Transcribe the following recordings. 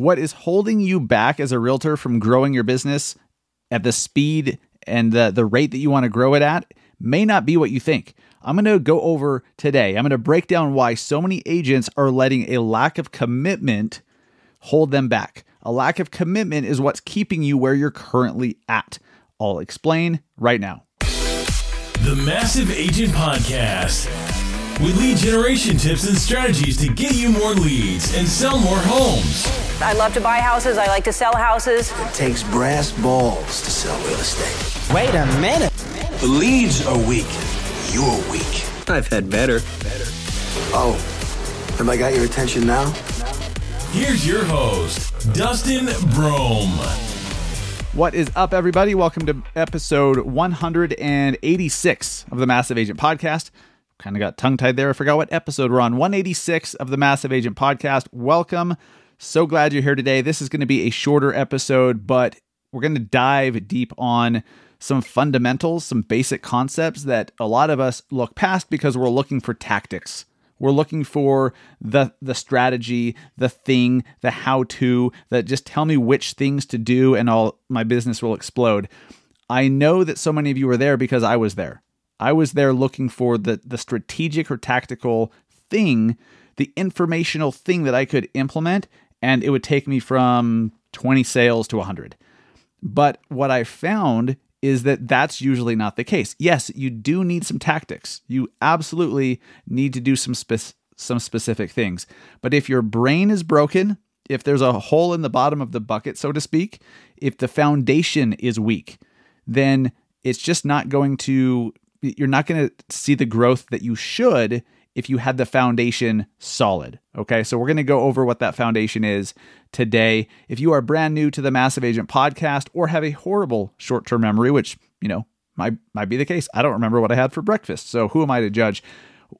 What is holding you back as a realtor from growing your business at the speed and the, the rate that you want to grow it at may not be what you think. I'm going to go over today. I'm going to break down why so many agents are letting a lack of commitment hold them back. A lack of commitment is what's keeping you where you're currently at. I'll explain right now. The Massive Agent Podcast with lead generation tips and strategies to get you more leads and sell more homes. I love to buy houses. I like to sell houses. It takes brass balls to sell real estate. Wait a minute. The leads are weak. You're weak. I've had better. Oh, have I got your attention now? Here's your host, Dustin Brohm. What is up, everybody? Welcome to episode 186 of the Massive Agent Podcast. Kind of got tongue tied there. I forgot what episode we're on. 186 of the Massive Agent Podcast. Welcome. So glad you're here today. This is going to be a shorter episode, but we're going to dive deep on some fundamentals, some basic concepts that a lot of us look past because we're looking for tactics. We're looking for the the strategy, the thing, the how to that just tell me which things to do and all my business will explode. I know that so many of you are there because I was there. I was there looking for the the strategic or tactical thing, the informational thing that I could implement and it would take me from 20 sales to 100. But what I found is that that's usually not the case. Yes, you do need some tactics. You absolutely need to do some spe- some specific things. But if your brain is broken, if there's a hole in the bottom of the bucket, so to speak, if the foundation is weak, then it's just not going to you're not going to see the growth that you should if you had the foundation solid. Okay, so we're going to go over what that foundation is today. If you are brand new to the Massive Agent podcast or have a horrible short term memory, which, you know, might, might be the case, I don't remember what I had for breakfast. So who am I to judge?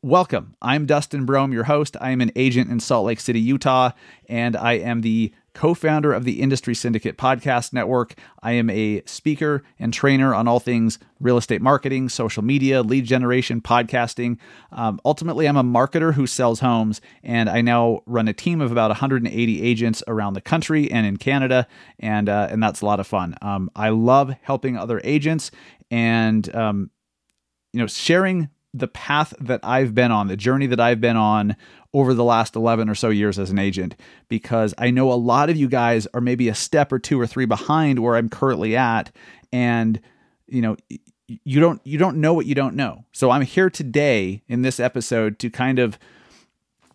Welcome. I'm Dustin Brohm, your host. I am an agent in Salt Lake City, Utah, and I am the co founder of the Industry Syndicate Podcast Network. I am a speaker and trainer on all things real estate marketing, social media, lead generation, podcasting. Um, ultimately, I'm a marketer who sells homes, and I now run a team of about 180 agents around the country and in Canada, and uh, and that's a lot of fun. Um, I love helping other agents and um, you know sharing the path that I've been on, the journey that I've been on over the last 11 or so years as an agent, because I know a lot of you guys are maybe a step or two or three behind where I'm currently at. And, you know, you don't you don't know what you don't know. So I'm here today in this episode to kind of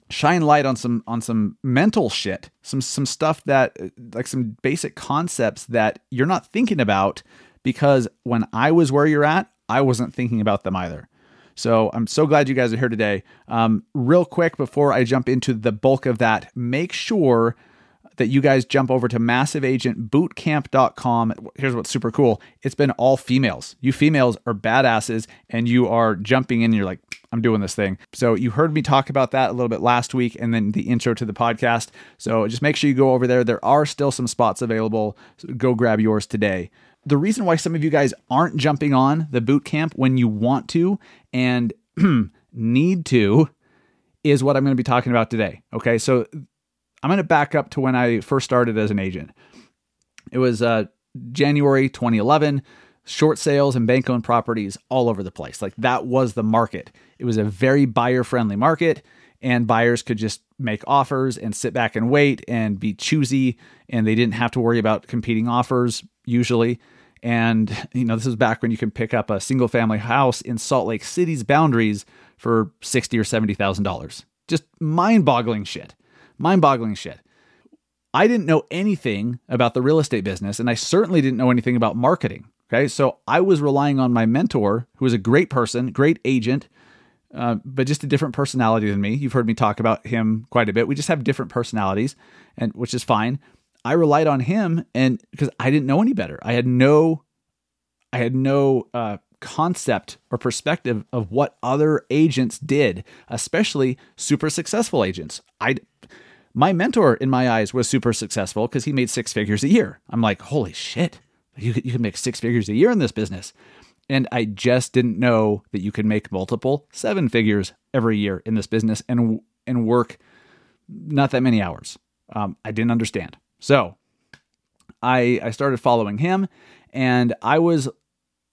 shine light on some on some mental shit, some some stuff that like some basic concepts that you're not thinking about because when I was where you're at, I wasn't thinking about them either. So I'm so glad you guys are here today. Um, real quick, before I jump into the bulk of that, make sure that you guys jump over to massiveagentbootcamp.com. Here's what's super cool it's been all females. You females are badasses, and you are jumping in, and you're like, I'm doing this thing. So you heard me talk about that a little bit last week and then the intro to the podcast. So just make sure you go over there. There are still some spots available. So go grab yours today the reason why some of you guys aren't jumping on the boot camp when you want to and need to is what I'm going to be talking about today. Okay, so I'm going to back up to when I first started as an agent. It was uh, January 2011, short sales and bank owned properties all over the place. Like that was the market. It was a very buyer friendly market, and buyers could just make offers and sit back and wait and be choosy, and they didn't have to worry about competing offers usually. And, you know, this is back when you can pick up a single family house in Salt Lake City's boundaries for sixty or $70,000. Just mind boggling shit. Mind boggling shit. I didn't know anything about the real estate business, and I certainly didn't know anything about marketing. Okay. So I was relying on my mentor, who was a great person, great agent, uh, but just a different personality than me. You've heard me talk about him quite a bit. We just have different personalities, and which is fine. I relied on him and because I didn't know any better. I had no I had no uh, concept or perspective of what other agents did, especially super successful agents. I my mentor in my eyes was super successful because he made six figures a year. I'm like, holy shit, you you can make six figures a year in this business. And I just didn't know that you could make multiple seven figures every year in this business and and work not that many hours. Um, I didn't understand. So I I started following him and I was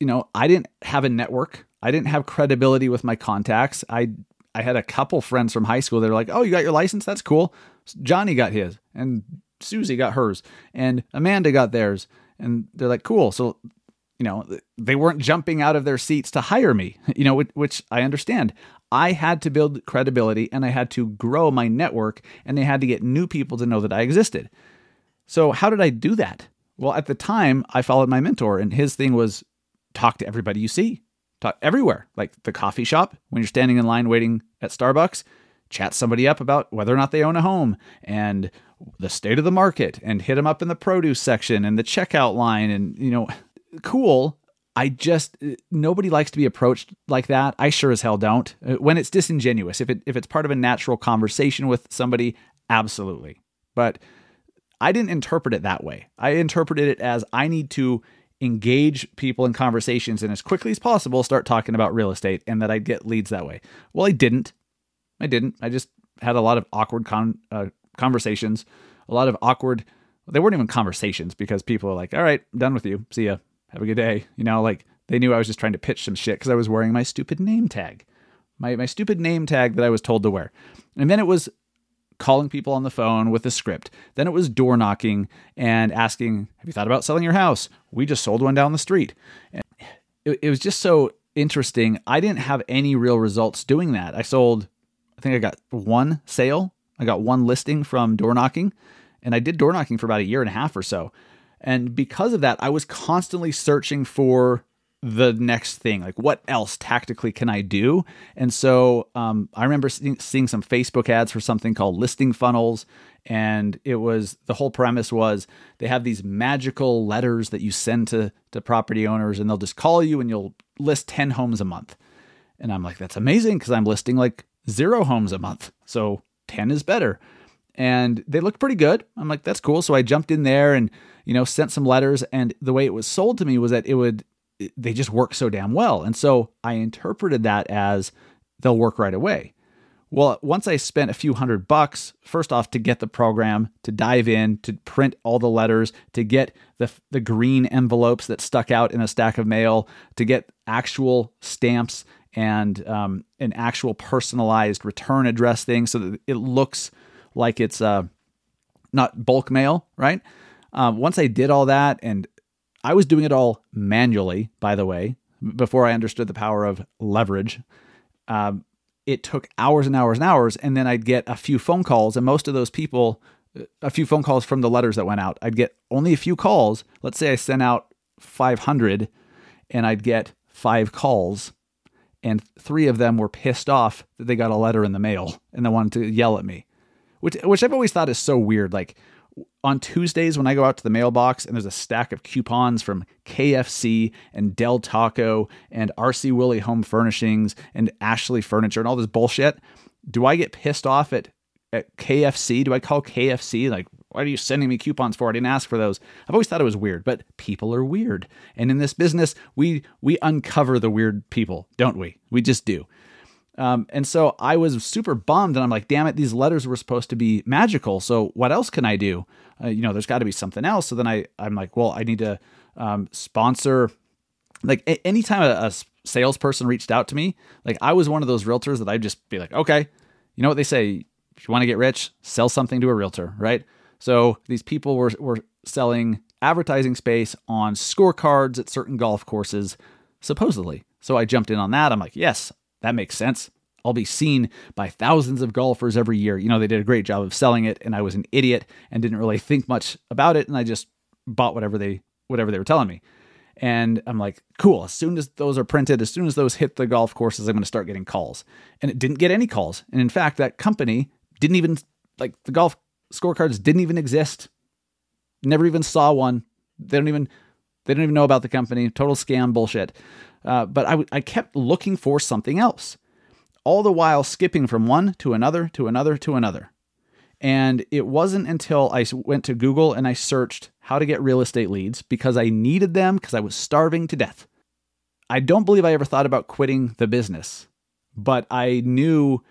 you know, I didn't have a network. I didn't have credibility with my contacts. I I had a couple friends from high school that were like, "Oh, you got your license? That's cool." Johnny got his, and Susie got hers, and Amanda got theirs, and they're like, "Cool." So, you know, they weren't jumping out of their seats to hire me. You know, which I understand. I had to build credibility, and I had to grow my network, and they had to get new people to know that I existed. So, how did I do that? Well, at the time, I followed my mentor, and his thing was talk to everybody you see talk everywhere, like the coffee shop when you're standing in line waiting at Starbucks. Chat somebody up about whether or not they own a home and the state of the market, and hit them up in the produce section and the checkout line, and you know, cool. I just nobody likes to be approached like that. I sure as hell don't. Uh, when it's disingenuous, if it if it's part of a natural conversation with somebody, absolutely. But I didn't interpret it that way. I interpreted it as I need to engage people in conversations and as quickly as possible start talking about real estate and that I'd get leads that way. Well, I didn't. I didn't. I just had a lot of awkward con- uh, conversations, a lot of awkward. They weren't even conversations because people are like, "All right, done with you. See ya. Have a good day." You know, like they knew I was just trying to pitch some shit because I was wearing my stupid name tag, my my stupid name tag that I was told to wear. And then it was calling people on the phone with a script. Then it was door knocking and asking, Have you thought about selling your house? We just sold one down the street. And it, it was just so interesting. I didn't have any real results doing that. I sold, I think I got one sale, I got one listing from door knocking, and I did door knocking for about a year and a half or so. And because of that, I was constantly searching for the next thing like what else tactically can i do? And so um, i remember seeing, seeing, some facebook ads for something called listing funnels and it was the whole premise was they have these magical letters that you send to to property owners and they'll just call you and you'll list 10 homes a month. And i'm like that's amazing because i'm listing like zero homes a month so 10 is better. And they looked pretty good. I'm like that's cool. So i jumped in there and you know sent some letters and the way it was sold to me was that it would they just work so damn well. And so I interpreted that as they'll work right away. Well, once I spent a few hundred bucks, first off, to get the program, to dive in, to print all the letters, to get the, the green envelopes that stuck out in a stack of mail, to get actual stamps and um, an actual personalized return address thing so that it looks like it's uh, not bulk mail, right? Um, once I did all that and I was doing it all manually, by the way, before I understood the power of leverage. Um, it took hours and hours and hours, and then I'd get a few phone calls, and most of those people, a few phone calls from the letters that went out. I'd get only a few calls. Let's say I sent out 500, and I'd get five calls, and three of them were pissed off that they got a letter in the mail and they wanted to yell at me, which which I've always thought is so weird. Like on Tuesdays when I go out to the mailbox and there's a stack of coupons from KFC and Del Taco and RC Willey Home Furnishings and Ashley Furniture and all this bullshit, do I get pissed off at, at KFC? Do I call KFC like, why are you sending me coupons for? I didn't ask for those. I've always thought it was weird, but people are weird. And in this business, we we uncover the weird people, don't we? We just do. Um, and so I was super bummed, and I'm like, damn it, these letters were supposed to be magical. So what else can I do? Uh, you know, there's got to be something else. So then I, I'm like, well, I need to um, sponsor. Like a- anytime a, a salesperson reached out to me, like I was one of those realtors that I'd just be like, okay, you know what they say, if you want to get rich, sell something to a realtor, right? So these people were were selling advertising space on scorecards at certain golf courses, supposedly. So I jumped in on that. I'm like, yes, that makes sense. I'll be seen by thousands of golfers every year. You know, they did a great job of selling it, and I was an idiot and didn't really think much about it, and I just bought whatever they whatever they were telling me. And I'm like, cool. As soon as those are printed, as soon as those hit the golf courses, I'm going to start getting calls. And it didn't get any calls. And in fact, that company didn't even like the golf scorecards didn't even exist. Never even saw one. They don't even they don't even know about the company. Total scam bullshit. Uh, but I, I kept looking for something else, all the while skipping from one to another to another to another. And it wasn't until I went to Google and I searched how to get real estate leads because I needed them because I was starving to death. I don't believe I ever thought about quitting the business, but I knew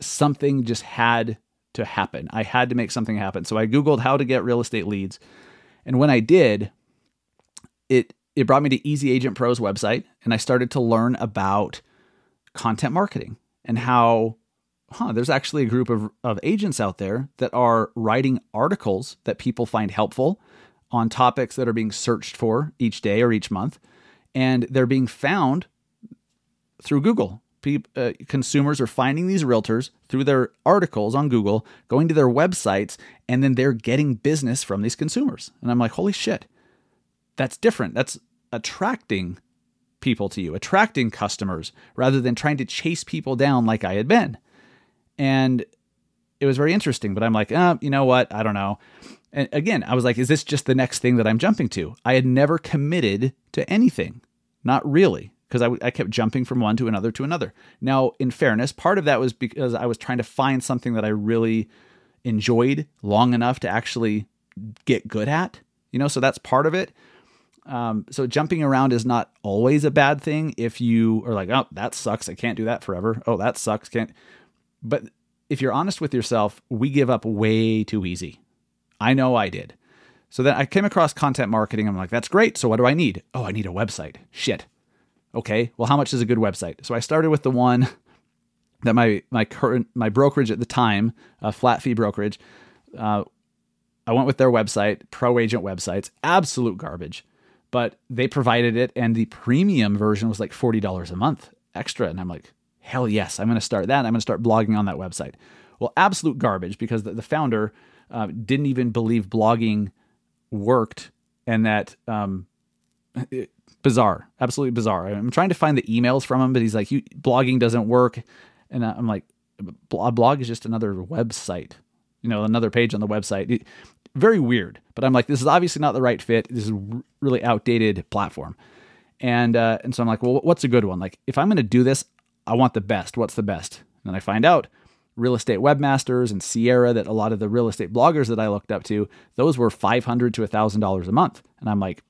something just had to happen. I had to make something happen. So I Googled how to get real estate leads. And when I did, it it brought me to Easy Agent Pro's website and I started to learn about content marketing and how huh, there's actually a group of, of agents out there that are writing articles that people find helpful on topics that are being searched for each day or each month. And they're being found through Google. People, uh, consumers are finding these realtors through their articles on Google, going to their websites, and then they're getting business from these consumers. And I'm like, holy shit, that's different. That's attracting people to you, attracting customers rather than trying to chase people down like I had been. And it was very interesting, but I'm like, oh, you know what? I don't know. And again, I was like, is this just the next thing that I'm jumping to? I had never committed to anything, not really, because I, I kept jumping from one to another to another. Now, in fairness, part of that was because I was trying to find something that I really enjoyed long enough to actually get good at, you know, so that's part of it. Um, so jumping around is not always a bad thing if you are like, oh, that sucks. I can't do that forever. Oh, that sucks. Can't. But if you're honest with yourself, we give up way too easy. I know I did. So then I came across content marketing. I'm like, that's great. So what do I need? Oh, I need a website. Shit. Okay. Well, how much is a good website? So I started with the one that my my current my brokerage at the time, a flat fee brokerage, uh, I went with their website, Pro Agent websites, absolute garbage, but they provided it, and the premium version was like forty dollars a month extra, and I'm like, hell yes, I'm going to start that. I'm going to start blogging on that website. Well, absolute garbage because the, the founder uh, didn't even believe blogging worked and that um, it, bizarre, absolutely bizarre. I'm trying to find the emails from him, but he's like, blogging doesn't work. And I'm like, a blog is just another website, you know, another page on the website. Very weird, but I'm like, this is obviously not the right fit. This is really outdated platform. And, uh, and so I'm like, well, what's a good one? Like, if I'm going to do this, I want the best. What's the best? And then I find out real estate webmasters and Sierra that a lot of the real estate bloggers that I looked up to, those were 500 to $1,000 a month. And I'm like,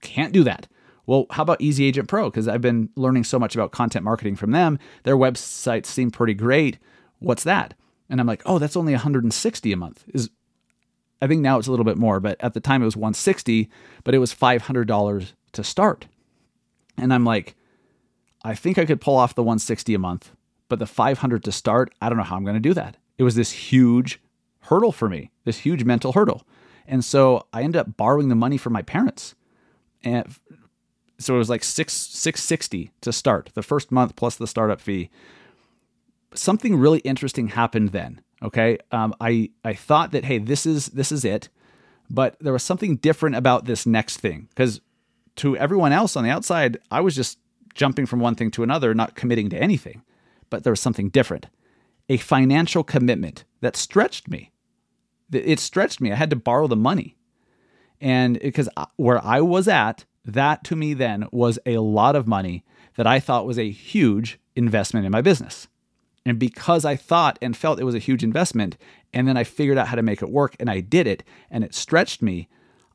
can't do that. Well, how about Easy Agent Pro? Because I've been learning so much about content marketing from them. Their websites seem pretty great. What's that? And I'm like, oh, that's only 160 a month. Is I think now it's a little bit more, but at the time it was 160, but it was $500 to start. And I'm like, I think I could pull off the 160 a month, but the 500 to start, I don't know how I'm going to do that. It was this huge hurdle for me, this huge mental hurdle. And so I ended up borrowing the money from my parents. And so it was like six, 660 to start the first month plus the startup fee. Something really interesting happened then. Okay. Um, I, I thought that, Hey, this is, this is it. But there was something different about this next thing because to everyone else on the outside, I was just jumping from one thing to another, not committing to anything. But there was something different a financial commitment that stretched me. It stretched me. I had to borrow the money. And because where I was at, that to me then was a lot of money that I thought was a huge investment in my business. And because I thought and felt it was a huge investment, and then I figured out how to make it work and I did it and it stretched me,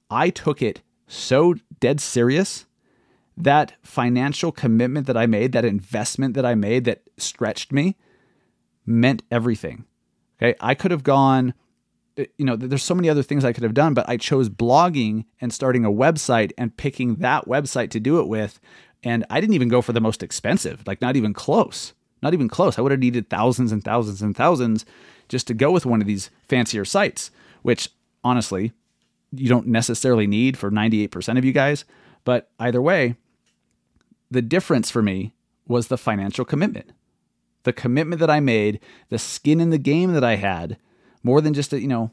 I took it so dead serious that financial commitment that I made, that investment that I made that stretched me, meant everything. Okay. I could have gone, eh, you know, there's so many other things I could have done, but I chose blogging and starting a website and picking that website to do it with. And I didn't even go for the most expensive, like not even close. Not even close. I would have needed thousands and thousands and thousands just to go with one of these fancier sites, which honestly, you don't necessarily need for 98% of you guys. But either way, the difference for me was the financial commitment. The commitment that I made, the skin in the game that I had, more than just a, you know,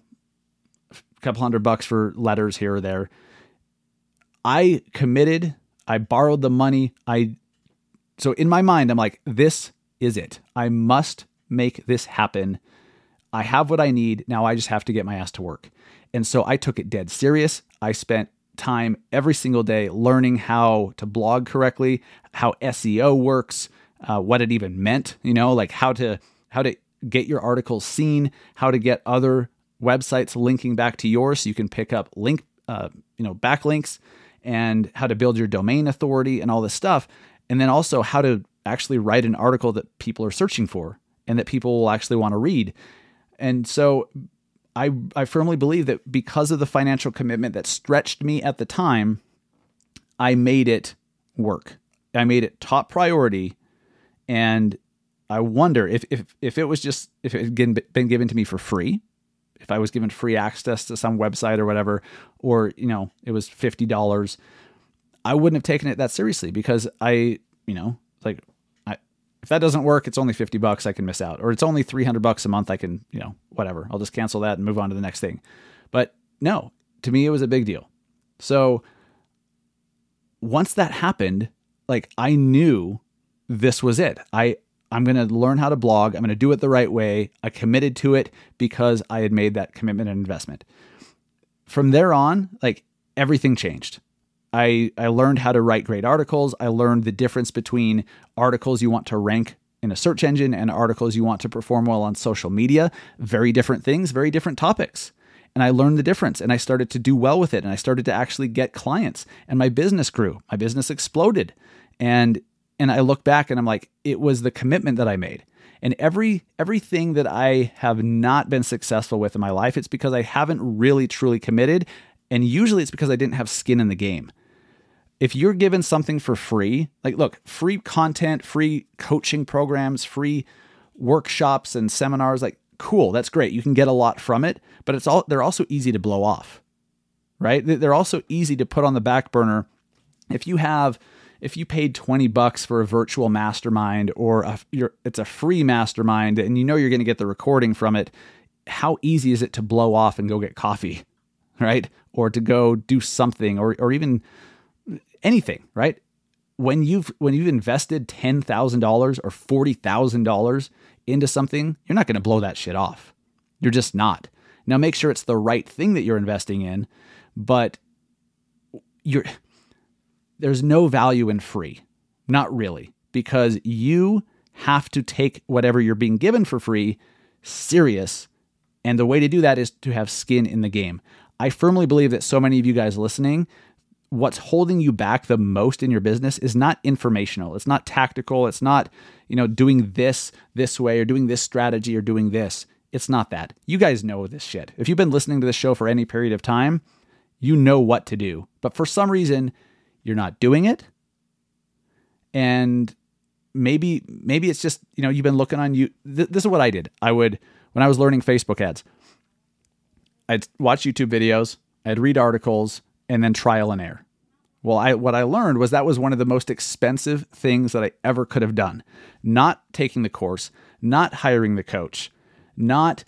a couple hundred bucks for letters here or there. I committed, I borrowed the money. I so in my mind I'm like this is it. I must make this happen. I have what I need. Now I just have to get my ass to work. And so I took it dead serious. I spent time every single day learning how to blog correctly, how SEO works, uh, what it even meant, you know, like how to how to get your articles seen, how to get other websites linking back to yours so you can pick up link uh, you know backlinks and how to build your domain authority and all this stuff and then also how to actually write an article that people are searching for and that people will actually want to read And so I I firmly believe that because of the financial commitment that stretched me at the time, I made it work. I made it top priority and I wonder if if if it was just if it had been given to me for free, if I was given free access to some website or whatever, or you know it was fifty dollars, I wouldn't have taken it that seriously because I you know if that doesn't work, it's only fifty bucks I can miss out, or it's only three hundred bucks a month I can you know whatever I'll just cancel that and move on to the next thing. But no, to me it was a big deal. So once that happened, like I knew this was it. I I'm going to learn how to blog. I'm going to do it the right way. I committed to it because I had made that commitment and investment. From there on, like everything changed. I I learned how to write great articles. I learned the difference between articles you want to rank in a search engine and articles you want to perform well on social media. Very different things, very different topics. And I learned the difference and I started to do well with it and I started to actually get clients and my business grew. My business exploded. And and I look back and I'm like, it was the commitment that I made. And every everything that I have not been successful with in my life, it's because I haven't really truly committed. And usually it's because I didn't have skin in the game. If you're given something for free, like look, free content, free coaching programs, free workshops and seminars, like cool, that's great. You can get a lot from it, but it's all they're also easy to blow off. Right? They're also easy to put on the back burner. If you have if you paid 20 bucks for a virtual mastermind or a, it's a free mastermind and you know you're going to get the recording from it, how easy is it to blow off and go get coffee, right? Or to go do something or, or even anything, right? When you've when you've invested ten thousand dollars or forty thousand dollars into something, you're not going to blow that shit off. You're just not. Now make sure it's the right thing that you're investing in, but you're there's no value in free. Not really, because you have to take whatever you're being given for free serious. And the way to do that is to have skin in the game. I firmly believe that so many of you guys listening, what's holding you back the most in your business is not informational. It's not tactical. It's not, you know, doing this this way or doing this strategy or doing this. It's not that. You guys know this shit. If you've been listening to this show for any period of time, you know what to do. But for some reason, you're not doing it and maybe maybe it's just you know you've been looking on you th- this is what i did i would when i was learning facebook ads i'd watch youtube videos i'd read articles and then trial and error well i what i learned was that was one of the most expensive things that i ever could have done not taking the course not hiring the coach not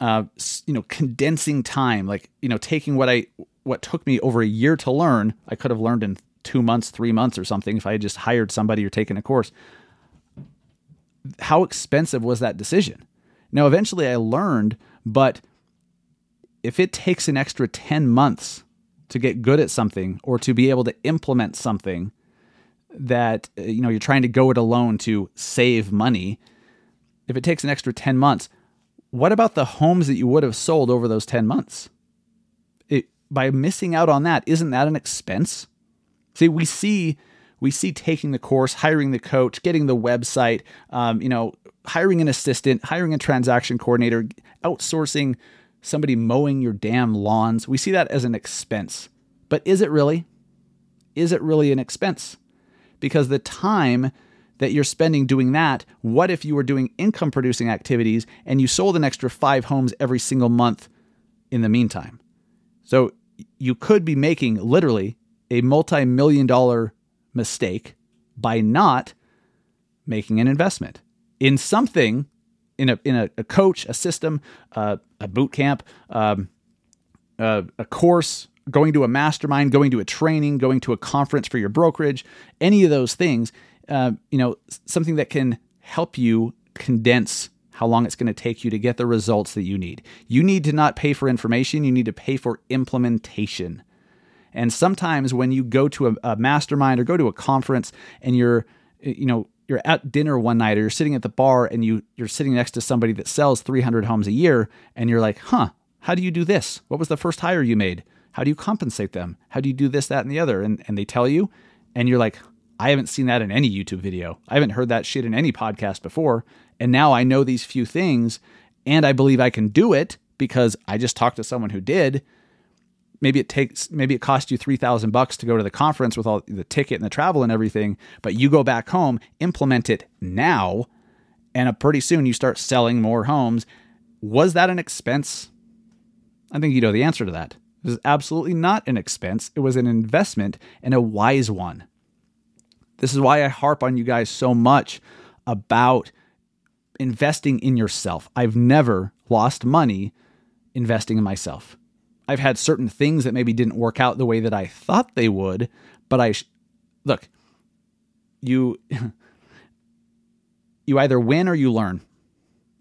uh, you know condensing time like you know taking what i what took me over a year to learn i could have learned in two months, three months or something if I had just hired somebody or taken a course. How expensive was that decision? Now, eventually I learned, but if it takes an extra 10 months to get good at something or to be able to implement something that uh, you know you're trying to go it alone to save money if it takes an extra 10 months what about the homes that you would have sold over those 10 months? It, by missing out on that isn't that an expense? See, we see we see taking the course, hiring the coach, getting the website, um, you know, hiring an assistant, hiring a transaction coordinator, outsourcing somebody mowing your damn lawns. We see that as an expense. But is it really? Is it really an expense? Because the time that you're spending doing that, what if you were doing income producing activities and you sold an extra five homes every single month in the meantime? So you could be making literally a multi million dollar mistake by not making an investment in something in a in a, a coach, a system, uh, a boot camp, um, uh, a course, going to a mastermind, going to a training, going to a conference for your brokerage, any of those things. Uh, you know, something that can help you condense how long it's going to take you to get the results that you need. You need to not pay for information, you need to pay for implementation. And sometimes when you go to a, a mastermind or go to a conference and you're, you know, you're at dinner one night or you're sitting at the bar and you you're sitting next to somebody that sells 300 homes a year and you're like, "Huh, how do you do this? What was the first hire you made? How do you compensate them? How do you do this, that and the other?" And and they tell you and you're like, "I haven't seen that in any YouTube video. I haven't heard that shit in any podcast before." And now I know these few things and I believe I can do it because I just talked to someone who did. Maybe it takes maybe it cost you 3000 bucks to go to the conference with all the ticket and the travel and everything, but you go back home, implement it now, and pretty soon you start selling more homes. Was that an expense? I think you know the answer to that. It was absolutely not an expense. It was an investment and a wise one. This is why I harp on you guys so much about investing in yourself. I've never lost money investing in myself. I've had certain things that maybe didn't work out the way that I thought they would, but I sh- look, you you either win or you learn.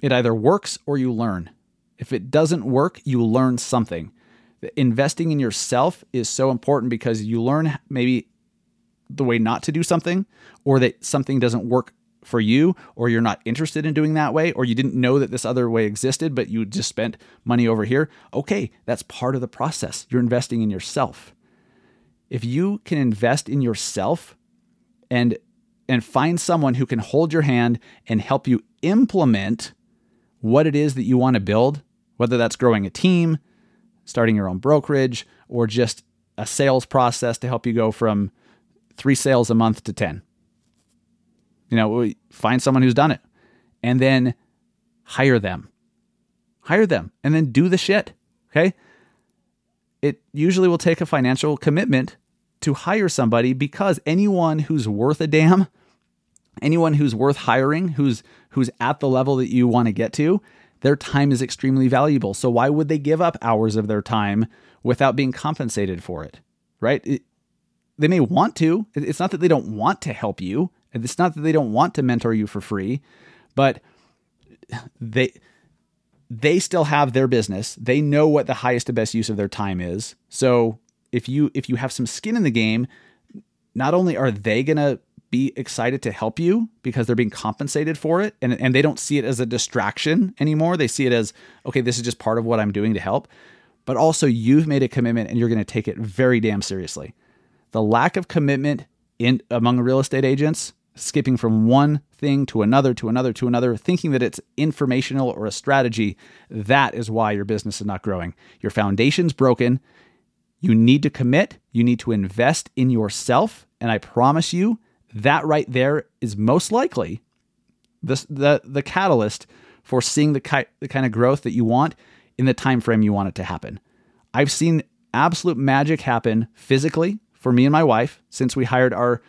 It either works or you learn. If it doesn't work, you learn something. Investing in yourself is so important because you learn maybe the way not to do something or that something doesn't work for you or you're not interested in doing that way or you didn't know that this other way existed but you just spent money over here okay that's part of the process. You're investing in yourself. If you can invest in yourself and and find someone who can hold your hand and help you implement what it is that you want to build whether that's growing a team starting your own brokerage or just a sales process to help you go from 3 sales a month to 10 you know, find someone who's done it and then hire them. Hire them and then do the shit. Okay. It usually will take a financial commitment to hire somebody because anyone who's worth a damn, anyone who's worth hiring, who's who's at the level that you want to get to, their time is extremely valuable. So why would they give up hours of their time without being compensated for it? Right? It, they may want to. It's not that they don't want to help you. It's not that they don't want to mentor you for free, but they they still have their business. They know what the highest and best use of their time is. So if you if you have some skin in the game, not only are they gonna be excited to help you because they're being compensated for it and, and they don't see it as a distraction anymore. They see it as, okay, this is just part of what I'm doing to help. But also, you've made a commitment and you're going to take it very damn seriously. The lack of commitment in among real estate agents skipping from one thing to another to another to another, thinking that it's informational or a strategy, that is why your business is not growing. Your foundation's broken. You need to commit, you need to invest in yourself. And I promise you, that right there is most likely the, the, the catalyst for seeing the, ki- the kind of growth that you want in the time frame you want it to happen. I've seen absolute magic happen physically for me and my wife since we hired our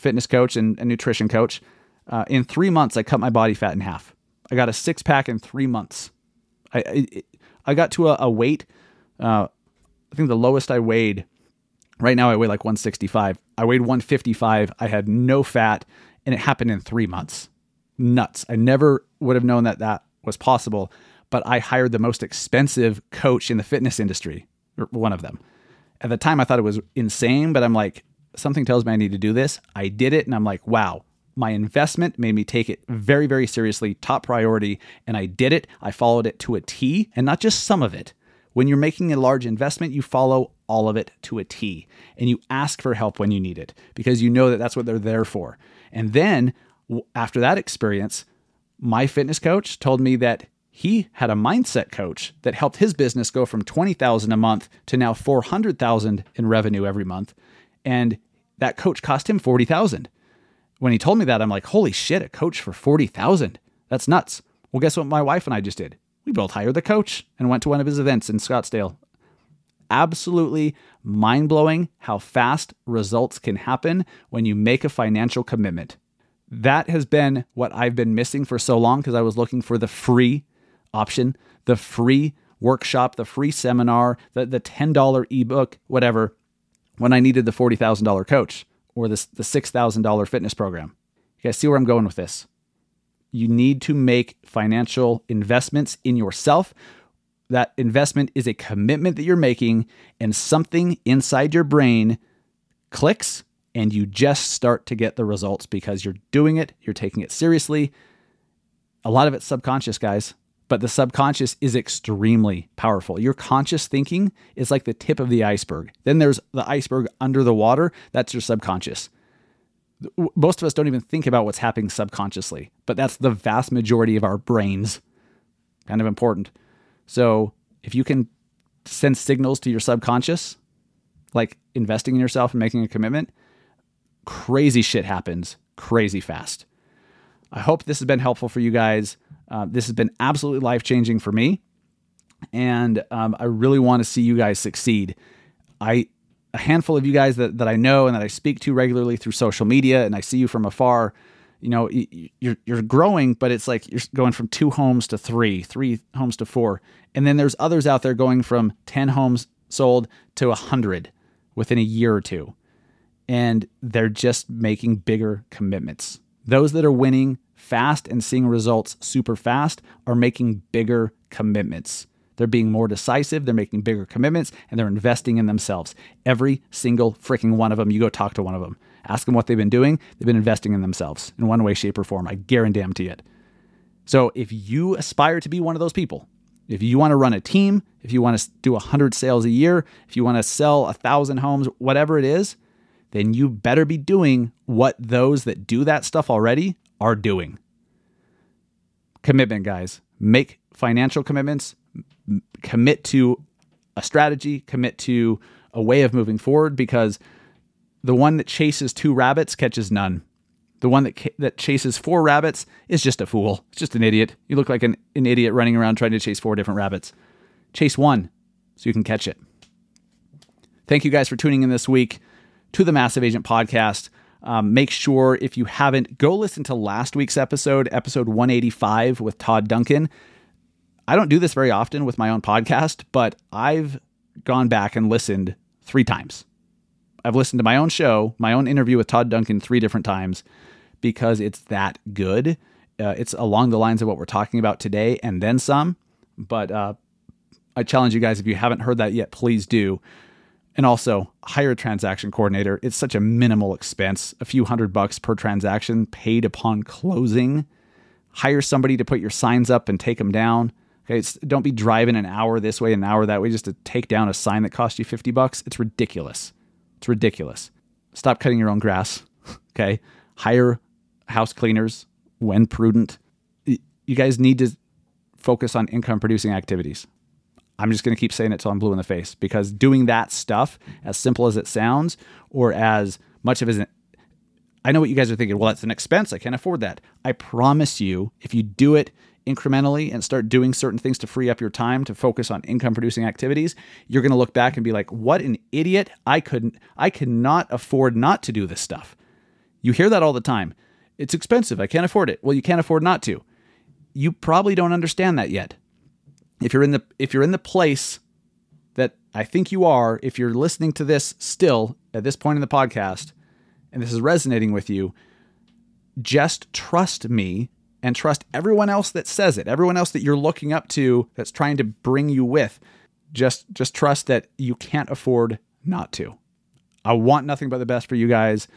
fitness coach and, and nutrition coach. Uh, in three months, I cut my body fat in half. I got a six pack in three months. I I, I got to a, a weight. Uh, I think the lowest I weighed. Right now, I weigh like 165. I weighed 155. I had no fat, and it happened in three months. Nuts. I never would have known that that was possible. But I hired the most expensive coach in the fitness industry, one of them. At the time, I thought it was insane, but I'm like, something tells me I need to do this. I did it and I'm like, wow, my investment made me take it very, very seriously, top priority. And I did it. I followed it to a T and not just some of it. When you're making a large investment, you follow all of it to a T and you ask for help when you need it because you know that that's what they're there for. And then after that experience, my fitness coach told me that he had a mindset coach that helped his business go from 20,000 a month to now 400,000 in revenue every month and that coach cost him 40,000. When he told me that, I'm like, "Holy shit, a coach for 40,000. That's nuts." Well, guess what my wife and I just did? We both hired the coach and went to one of his events in Scottsdale. Absolutely mind blowing how fast results can happen when you make a financial commitment. That has been what I've been missing for so long because I was looking for the free option, the free workshop, the free seminar, the, the $10 ebook, whatever when I needed the $40,000 coach or the, the $6,000 fitness program. You guys see where I'm going with this? You need to make financial investments in yourself. That investment is a commitment that you're making, and something inside your brain clicks, and you just start to get the results because you're doing it, you're taking it seriously. A lot of it's subconscious, guys but the subconscious is extremely powerful. Your conscious thinking is like the tip of the iceberg. Then there's the iceberg under the water, that's your subconscious. Most of us don't even think about what's happening subconsciously, but that's the vast majority of our brains. kind of important. So if you can send signals to your subconscious, like investing in yourself and making a commitment, crazy shit happens crazy fast. I hope this has been helpful for you guys. Uh, this has been absolutely life changing for me, and um, I really want to see you guys succeed. I a handful of you guys that, that I know and that I speak to regularly through social media, and I see you from afar. You know, you're you're growing, but it's like you're going from two homes to three, three homes to four, and then there's others out there going from ten homes sold to a hundred within a year or two, and they're just making bigger commitments. Those that are winning fast and seeing results super fast are making bigger commitments. They're being more decisive, they're making bigger commitments, and they're investing in themselves. Every single freaking one of them, you go talk to one of them, ask them what they've been doing. They've been investing in themselves in one way, shape, or form. I guarantee it. So if you aspire to be one of those people, if you want to run a team, if you want to do 100 sales a year, if you want to sell a thousand homes, whatever it is, then you better be doing what those that do that stuff already are doing. Commitment, guys. Make financial commitments, commit to a strategy, commit to a way of moving forward because the one that chases two rabbits catches none. The one that that chases four rabbits is just a fool. It's just an idiot. You look like an, an idiot running around trying to chase four different rabbits. Chase one so you can catch it. Thank you guys for tuning in this week to the Massive Agent podcast. Um, make sure if you haven't, go listen to last week's episode, episode 185 with Todd Duncan. I don't do this very often with my own podcast, but I've gone back and listened three times. I've listened to my own show, my own interview with Todd Duncan three different times because it's that good. Uh, it's along the lines of what we're talking about today and then some. But uh, I challenge you guys, if you haven't heard that yet, please do. And also, hire a transaction coordinator. It's such a minimal expense, a few hundred bucks per transaction paid upon closing. Hire somebody to put your signs up and take them down. Okay, it's, don't be driving an hour this way, an hour that way just to take down a sign that cost you 50 bucks. It's ridiculous. It's ridiculous. Stop cutting your own grass. Okay, hire house cleaners when prudent. You guys need to focus on income producing activities. I'm just going to keep saying it till I'm blue in the face because doing that stuff, as simple as it sounds, or as much of it, I know what you guys are thinking. Well, that's an expense. I can't afford that. I promise you, if you do it incrementally and start doing certain things to free up your time to focus on income producing activities, you're going to look back and be like, "What an idiot! I couldn't. I cannot afford not to do this stuff." You hear that all the time. It's expensive. I can't afford it. Well, you can't afford not to. You probably don't understand that yet if you're in the if you're in the place that I think you are, if you're listening to this still at this point in the podcast and this is resonating with you, just trust me and trust everyone else that says it. Everyone else that you're looking up to that's trying to bring you with. Just just trust that you can't afford not to. I want nothing but the best for you guys.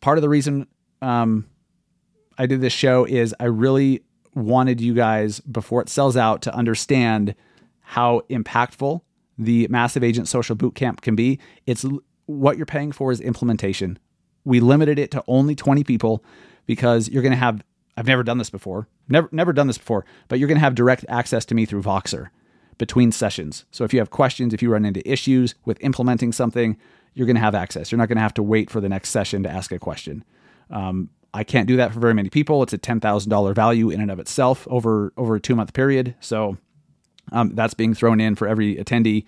Part of the reason um, I did this show is I really wanted you guys before it sells out to understand how impactful the massive agent social bootcamp can be. It's what you're paying for is implementation. We limited it to only 20 people because you're going to have I've never done this before. Never never done this before, but you're going to have direct access to me through Voxer between sessions. So if you have questions, if you run into issues with implementing something, you're going to have access. You're not going to have to wait for the next session to ask a question. Um, I can't do that for very many people. It's a ten thousand dollar value in and of itself over over a two month period. So um, that's being thrown in for every attendee.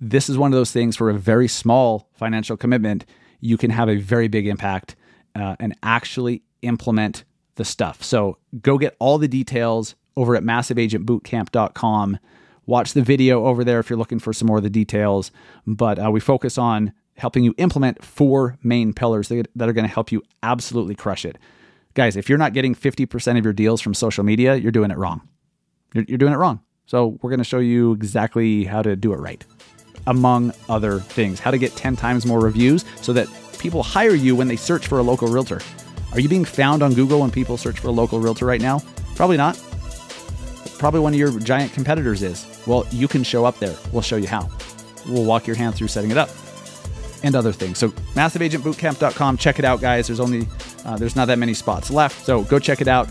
This is one of those things for a very small financial commitment. You can have a very big impact uh, and actually implement the stuff. So go get all the details over at massiveagentbootcamp.com. Watch the video over there if you're looking for some more of the details. But uh, we focus on helping you implement four main pillars that, are going to help you absolutely crush it. Guys, if you're not getting 50% of your deals from social media, you're doing it wrong. You're, you're doing it wrong. So, we're going to show you exactly how to do it right, among other things. How to get 10 times more reviews so that people hire you when they search for a local realtor. Are you being found on Google when people search for a local realtor right now? Probably not. Probably one of your giant competitors is. Well, you can show up there. We'll show you how. We'll walk your hand through setting it up and other things. So massiveagentbootcamp.com. Check it out, guys. There's only uh, there's not that many spots left, so go check it out.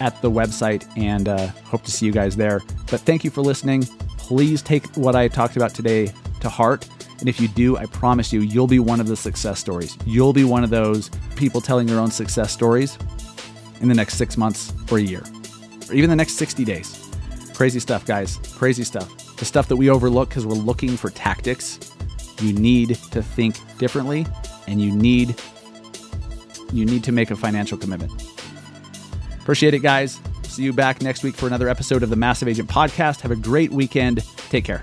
at the website and uh, hope to see you guys there. But thank you for listening. Please take what I talked about today to heart. And if you do, I promise you, you'll be one of the success stories. You'll be one of those people telling their own success stories in the next six months or a year, or even the next 60 days. Crazy stuff, guys. Crazy stuff. The stuff that we overlook because we're looking for tactics. You need to think differently and you need you need to make a financial commitment. Appreciate it, guys. See you back next week for another episode of the Massive Agent Podcast. Have a great weekend. Take care.